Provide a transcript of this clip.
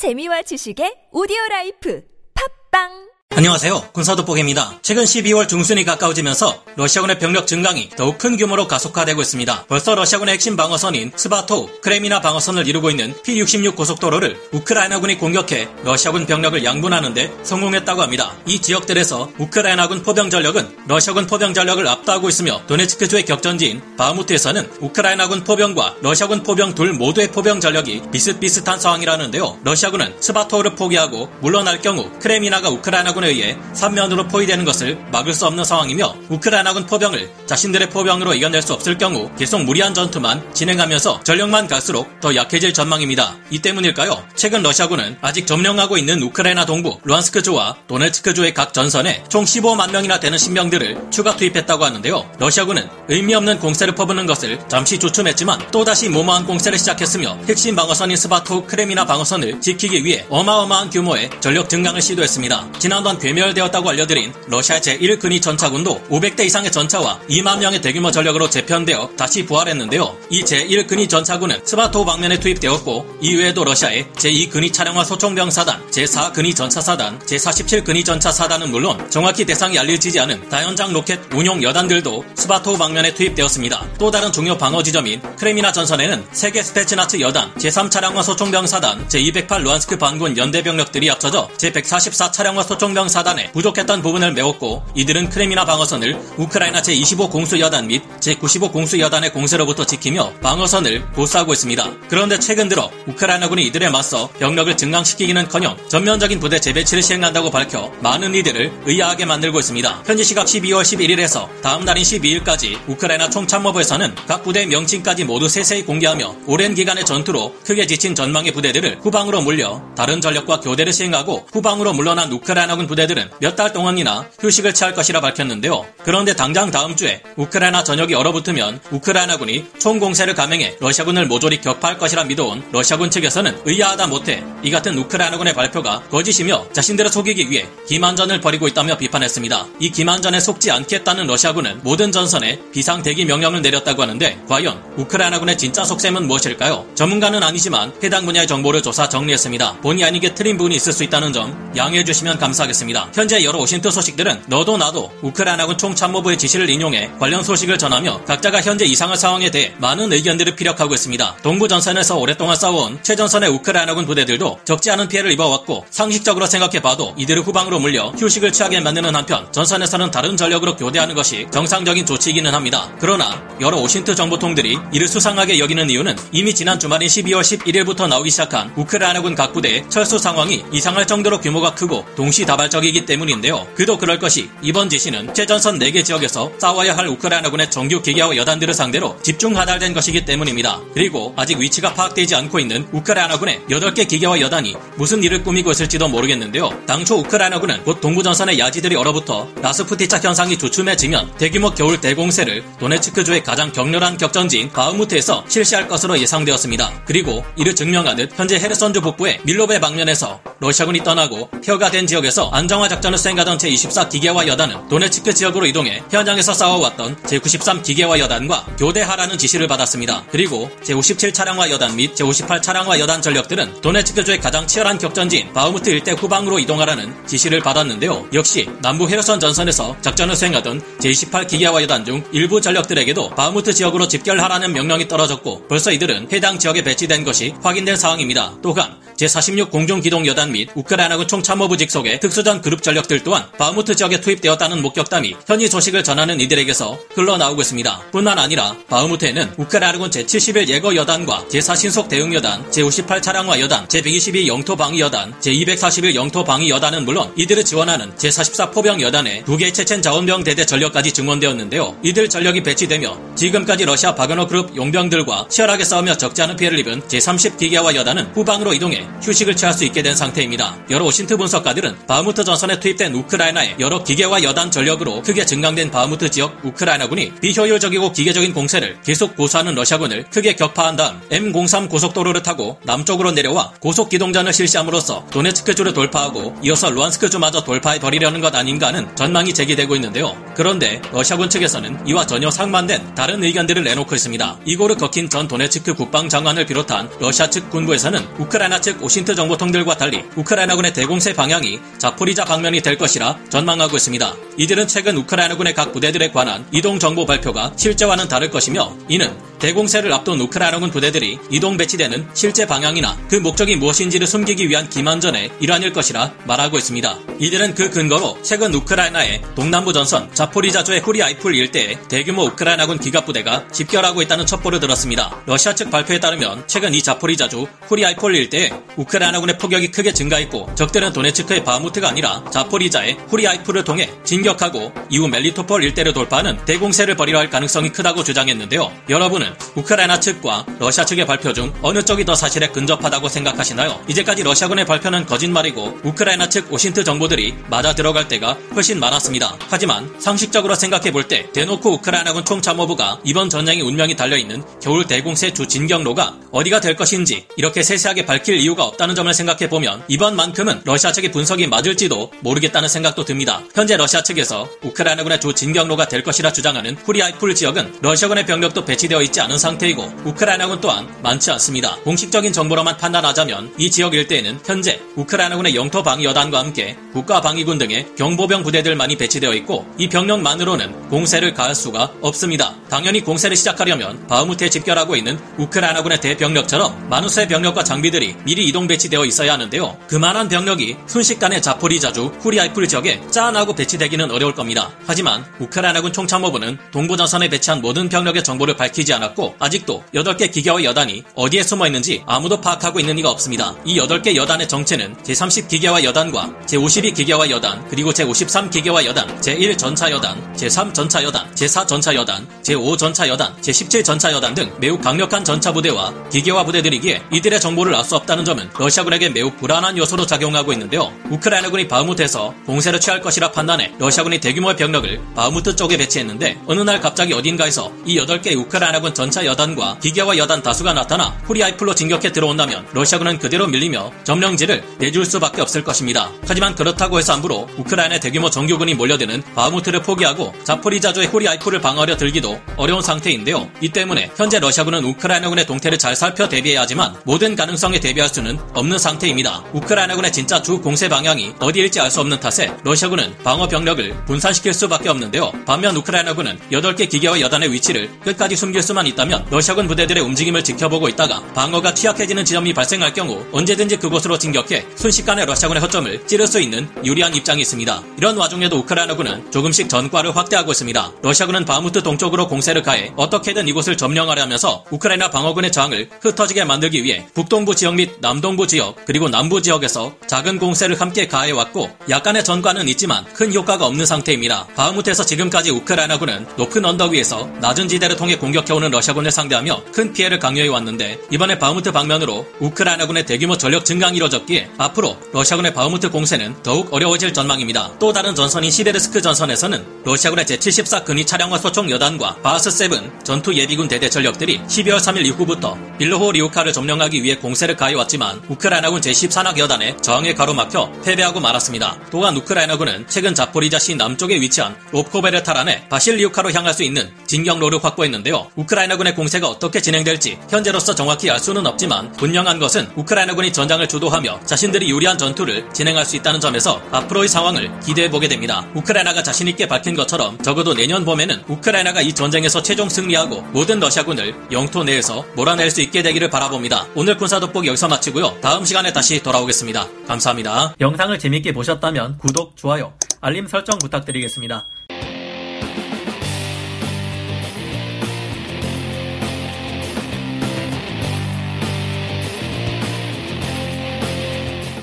재미와 지식의 오디오 라이프. 팟빵 안녕하세요. 군사도보입니다 최근 12월 중순이 가까워지면서 러시아군의 병력 증강이 더욱 큰 규모로 가속화되고 있습니다. 벌써 러시아군의 핵심 방어선인 스바토, 크레미나 방어선을 이루고 있는 P-66 고속도로를 우크라이나군이 공격해 러시아군 병력을 양분하는데 성공했다고 합니다. 이 지역들에서 우크라이나군 포병 전력은 러시아군 포병 전력을 압도하고 있으며 도네츠크주의 격전지인 바흐무트에서는 우크라이나군 포병과 러시아군 포병 둘 모두의 포병 전력이 비슷비슷한 상황이라는데요. 러시아군은 스바토를 포기하고 물러날 경우 크레미나가 우크라이나군 러시아군에 의해 삼면으로 포위되는 것을 막을 수 없는 상황이며 우크라이나군 포병을 자신들의 포병으로 이겨낼 수 없을 경우 계속 무리한 전투만 진행하면서 전력만 갈수록 더 약해질 전망입니다. 이 때문일까요? 최근 러시아군은 아직 점령하고 있는 우크라이나 동부 루안스크주와 도네츠크주의 각 전선에 총 15만 명이나 되는 신병들을 추가 투입했다고 하는데요. 러시아군은 의미 없는 공세를 퍼부는 것을 잠시 주춤했지만 또다시 무모한 공세를 시작했으며 핵심 방어선인 스바토 크레미나 방어선을 지키기 위해 어마어마한 규모의 전력 증강을 시도했습니다. 지난번 한번 괴멸되었다고 알려드린 러시아 제1근위 전차군도 500대 이상의 전차와 2만 명의 대규모 전력으로 재편되어 다시 부활했는데요. 이 제1근위 전차군은 스바토 방면에 투입되었고 이외에도 러시아의 제2근위 차량화 소총병 사단, 제4근위 전차 사단, 제47근위 전차 사단은 물론 정확히 대상이 알려지지 않은 다연장 로켓 운용 여단들도 스바토 방면에 투입되었습니다. 또 다른 중요 방어 지점인 크레미나 전선에는 세 개 스페츠나츠 여단, 제3차량화 소총병 사단, 제208 루한스크 반군 연대 병력들이 합쳐져 제144 차량화 소총병 공병 사단에 부족했던 부분을 메웠고 이들은 크레미나 방어선을 우크라이나 제25 공수여단 및 제95 공수여단의 공세로부터 지키며 방어선을 보수하고 있습니다. 그런데 최근 들어 우크라이나군이 이들에 맞서 병력을 증강시키기는커녕 전면적인 부대 재배치를 시행한다고 밝혀 많은 이들을 의아하게 만들고 있습니다. 현지 시각 12월 11일에서 다음 날인 12일까지 우크라이나 총참모부에서는 각 부대의 명칭까지 모두 세세히 공개하며 오랜 기간의 전투로 크게 지친 전방의 부대들을 후방으로 물려 다른 전력과 교대를 시행하고 후방으로 물러난 우크라이나군 부대들은 몇 달 동안이나 휴식을 취할 것이라 밝혔는데요. 그런데 당장 다음 주에 우크라이나 전역이 얼어붙으면 우크라이나군이 총공세를 감행해 러시아군을 모조리 격파할 것이라 믿어온 러시아군 측에서는 의아하다 못해 이 같은 우크라이나군의 발표가 거짓이며 자신들을 속이기 위해 기만전을 벌이고 있다며 비판했습니다. 이 기만전에 속지 않겠다는 러시아군은 모든 전선에 비상 대기 명령을 내렸다고 하는데 과연 우크라이나군의 진짜 속셈은 무엇일까요? 전문가는 아니지만 해당 분야의 정보를 조사 정리했습니다. 본의 아니게 틀린 부분이 있을 수 있다는 점 양해해 주시면 감사하겠습니다. 하겠습니다. 현재 여러 오신트 소식들은 너도 나도 우크라이나군 총참모부의 지시를 인용해 관련 소식을 전하며 각자가 현재 이상한 상황에 대해 많은 의견들을 피력하고 있습니다. 동부 전선에서 오랫동안 싸워온 최전선의 우크라이나군 부대들도 적지 않은 피해를 입어왔고 상식적으로 생각해봐도 이들을 후방으로 물려 휴식을 취하게 만드는 한편 전선에서는 다른 전력으로 교대하는 것이 정상적인 조치이기는 합니다. 그러나 여러 오신트 정보통들이 이를 수상하게 여기는 이유는 이미 지난 주말인 12월 11일부터 나오기 시작한 우크라이나군 각 부대의 철수 상황이 이상할 정도로 규모가 크고 동시다발 자발적이기 때문인데요. 그도 그럴 것이 이번 지시는 최전선 4개 지역에서 싸워야 할 우크라이나군의 정규 기계와 여단들을 상대로 집중 하달된 것이기 때문입니다. 그리고 아직 위치가 파악되지 않고 있는 우크라이나군의 8개 기계와 여단이 무슨 일을 꾸미고 있을지도 모르겠는데요. 당초 우크라이나군은 곧 동부전선의 야지들이 얼어붙어 라스푸티차 현상이 주춤해지면 대규모 겨울 대공세를 도네츠크주의 가장 격렬한 격전지인 바흐무트에서 실시할 것으로 예상되었습니다. 그리고 이를 증명하듯 현재 헤르손주 북부의 밀로베 방면에서 러시아군이 떠나고 폐허가 된 지역에서 안정화 작전을 수행하던 제24 기계화 여단은 도네츠크 지역으로 이동해 현장에서 싸워왔던 제93 기계화 여단과 교대하라는 지시를 받았습니다. 그리고 제57 차량화 여단 및 제58 차량화 여단 전력들은 도네츠크주의 가장 치열한 격전지인 바흐무트 일대 후방으로 이동하라는 지시를 받았는데요. 역시 남부 헤르손 전선에서 작전을 수행하던 제28 기계화 여단 중 일부 전력들에게도 바흐무트 지역으로 집결하라는 명령이 떨어졌고 벌써 이들은 해당 지역에 배치된 것이 확인된 상황입니다. 또한 제46 공중기동 여단 및 우크라이나군 총참모부 직속의 특수 특수전 그룹 전력들 또한 바흐무트 지역에 투입되었다는 목격담이 현지 소식을 전하는 이들에게서 흘러나오고 있습니다. 뿐만 아니라 바흐무트에는 우크라이나군 제71 예거 여단과 제4 신속 대응 여단, 제58 차량화 여단, 제122 영토 방위 여단, 제241 영토 방위 여단은 물론 이들을 지원하는 제44 포병 여단에 두 개의 체첸 자원병 대대 전력까지 증원되었는데요. 이들 전력이 배치되며 지금까지 러시아 바그너 그룹 용병들과 치열하게 싸우며 적지 않은 피해를 입은 제30 기계화 여단은 후방으로 이동해 휴식을 취할 수 있게 된 상태입니다. 여러 OSINT 분석가들은 바흐무트 전선에 투입된 우크라이나의 여러 기계화 여단 전력으로 크게 증강된 바흐무트 지역 우크라이나군이 비효율적이고 기계적인 공세를 계속 고수하는 러시아군을 크게 격파한 다음 M03 고속도로를 타고 남쪽으로 내려와 고속 기동전을 실시함으로써 도네츠크주를 돌파하고 이어서 루안스크주마저 돌파해 버리려는 것 아닌가 하는 전망이 제기되고 있는데요. 그런데 러시아군 측에서는 이와 전혀 상반된 다른 의견들을 내놓고 있습니다. 이고르 거킨 전 도네츠크 국방장관을 비롯한 러시아 측 군부에서는 우크라이나 측측 오신트 정보통들과 달리 우크라이나군의 대공세 방향이 자포리자 방면이 될 것이라 전망하고 있습니다. 이들은 최근 우크라이나군의 각 부대들에 관한 이동 정보 발표가 실제와는 다를 것이며 이는 대공세를 앞둔 우크라이나군 부대들이 이동 배치되는 실제 방향이나 그 목적이 무엇인지를 숨기기 위한 기만전의 일환일 것이라 말하고 있습니다. 이들은 그 근거로 최근 우크라이나의 동남부 전선 자포리자주의 후리아이풀 일대에 대규모 우크라이나군 기갑부대가 집결하고 있다는 첩보를 들었습니다. 러시아 측 발표에 따르면 최근 이 자포리자주 훌리아이폴 일대에 우크라이나군의 포격이 크게 증가했고 적들은 도네츠크의 바흐무트가 아니라 자포리자의 훌리아이폴을 통해 진격하고 이후 멜리토폴 일대를 돌파하는 대공세를 벌이려 할 가능성이 크다고 주장했는데요. 여러분은 우크라이나 측과 러시아 측의 발표 중 어느 쪽이 더 사실에 근접하다고 생각하시나요? 이제까지 러시아군의 발표는 거짓말이고 우크라이나 측 OSINT 정보들이 맞아 들어갈 때가 훨씬 많았습니다. 하지만 상식적으로 생각해 볼 때 대놓고 우크라이나군 총참모부가 이번 전쟁의 운명이 달려있는 겨울 대공세 주 진격로가 어디가 될 것인지 이렇게 세세하게 밝힐 이유가 없다는 점을 생각해 보면 이번만큼은 러시아 측의 분석이 맞을지도 모르겠다는 생각도 듭니다. 현재 러시아 측에서 우크라이나군의 주 진격로가 될 것이라 주장하는 후리아이풀 지역은 러시아군의 병력도 배치되어 있지 않은 상태이고 우크라이나군 또한 많지 않습니다. 공식적인 정보로만 판단하자면 이 지역 일대에는 현재 우크라이나군의 영토 방위 여단과 함께 국가 방위군 등의 경보병 부대들만이 배치되어 있고 이 병력만으로는 공세를 가할 수가 없습니다. 당연히 공세를 시작하려면 바흐무트에 집결하고 있는 우크라이나군의 대병력처럼 수의 병력과 장비들이 미리 이동 배치되어 있어야 하는데요. 그만한 병력이 순식간에 자포리자주 후리아이풀 지역에 짠하고 배치되기는 어려울 겁니다. 하지만 우크라이나군 총참모부는 동부전선에 배치한 모든 병력의 정보를 밝히지 않았고 아직도 8개 기계와 여단이 어디에 숨어 있는지 아무도 파악하고 있는 이가 없습니다. 이 8개 여단의 정체는 제30 기계와 여단과 제52 기계와 여단 그리고 제53 기계와 여단 제1 전차 여단 제3 전차 여단 제4 전차 여단 제5 전차 여단 제17 전차 여단 등 매우 강력한 전차 부대와 기계화 부대들이기에 이들의 정보를 알 수 없다는 점은 러시아군에게 매우 불안한 요소로 작용하고 있는데요. 우크라이나군이 바흐무트에서 공세를 취할 것이라 판단해 러시아군이 대규모의 병력을 바흐무트 쪽에 배치했는데 어느 날 갑자기 어딘가에서 이 8개의 우크라이나군 전차 여단과 기계화 여단 다수가 나타나 후리아이플로 진격해 들어온다면 러시아군은 그대로 밀리며 점령지를 내줄 수밖에 없을 것입니다. 하지만 그렇다고 해서 함부로 우크라이나의 대규모 정규군이 몰려드는 바흐무트를 포기하고 자포리자주의 후리아이플을 방어하려 들기도 어려운 상태인데요. 이 때문에 현재 러시아군은 우크라이나군의 동태를 잘 살펴 대비해야 하지만 모든 가능성에 대비할 수는 없는 상태입니다. 우크라이나군의 진짜 주 공세 방향이 어디일지 알 수 없는 탓에 러시아군은 방어 병력을 분산시킬 수밖에 없는데요. 반면 우크라이나군은 8개 기계와 여단의 위치를 끝까지 숨길 수만 있다면 러시아군 부대들의 움직임을 지켜보고 있다가 방어가 취약해지는 지점이 발생할 경우 언제든지 그곳으로 진격해 순식간에 러시아군의 허점을 찌를 수 있는 유리한 입장이 있습니다. 이런 와중에도 우크라이나군은 조금씩 전과를 확대하고 있습니다. 러시아군은 바무트 동쪽으로 공세를 가해 어떻게든 이곳을 점령하려면서 우크라이나 방어군의 저항을 흩어지게 만들기 위해 북동부 지역 및 남동부 지역 그리고 남부 지역에서 작은 공세를 함께 가해왔고 약간의 전과는 있지만 큰 효과가 없는 상태입니다. 바흐무트에서 지금까지 우크라이나군은 높은 언덕 위에서 낮은 지대를 통해 공격해오는 러시아군을 상대하며 큰 피해를 강요해 왔는데 이번에 바흐무트 방면으로 우크라이나군의 대규모 전력 증강이 이뤄졌기에 앞으로 러시아군의 바흐무트 공세는 더욱 어려워질 전망입니다. 또 다른 전선인 시베르스크 전선에서는 러시아군의 제74 근위 차량화 소총 여단과 바르스7 전투 예비군 대대 전력들이 12월 3일 이후부터 빌로호리우카를 점령하기 위해 공세를 가해왔지만 우크라이나군 제14나 여단의 저항에 가로막혀 패배하고 말았습니다. 또한 우크라이나군은 최근 자포리자시 남쪽에 위치한 롭코베르타란의 바실리우카로 향할 수 있는 진격로를 확보했는데요. 우크라이나군의 공세가 어떻게 진행될지 현재로서 정확히 알 수는 없지만 분명한 것은 우크라이나군이 전장을 주도하며 자신들이 유리한 전투를 진행할 수 있다는 점에서 앞으로의 상황을 기대해 보게 됩니다. 우크라이나가 자신 있게 밝힌 것처럼 적어도 내년 봄에는 우크라이나가 이 전쟁에서 최종 승리하고 모든 러시아군을 영토 내에서 몰아낼 수 있게 되기를 바라봅니다. 오늘 군사 돋보기 여기서 마치고요. 다음 시간에 다시 돌아오겠습니다. 감사합니다. 영상을 재밌게 보셨다면 구독, 좋아요, 알림 설정 부탁드리겠습니다.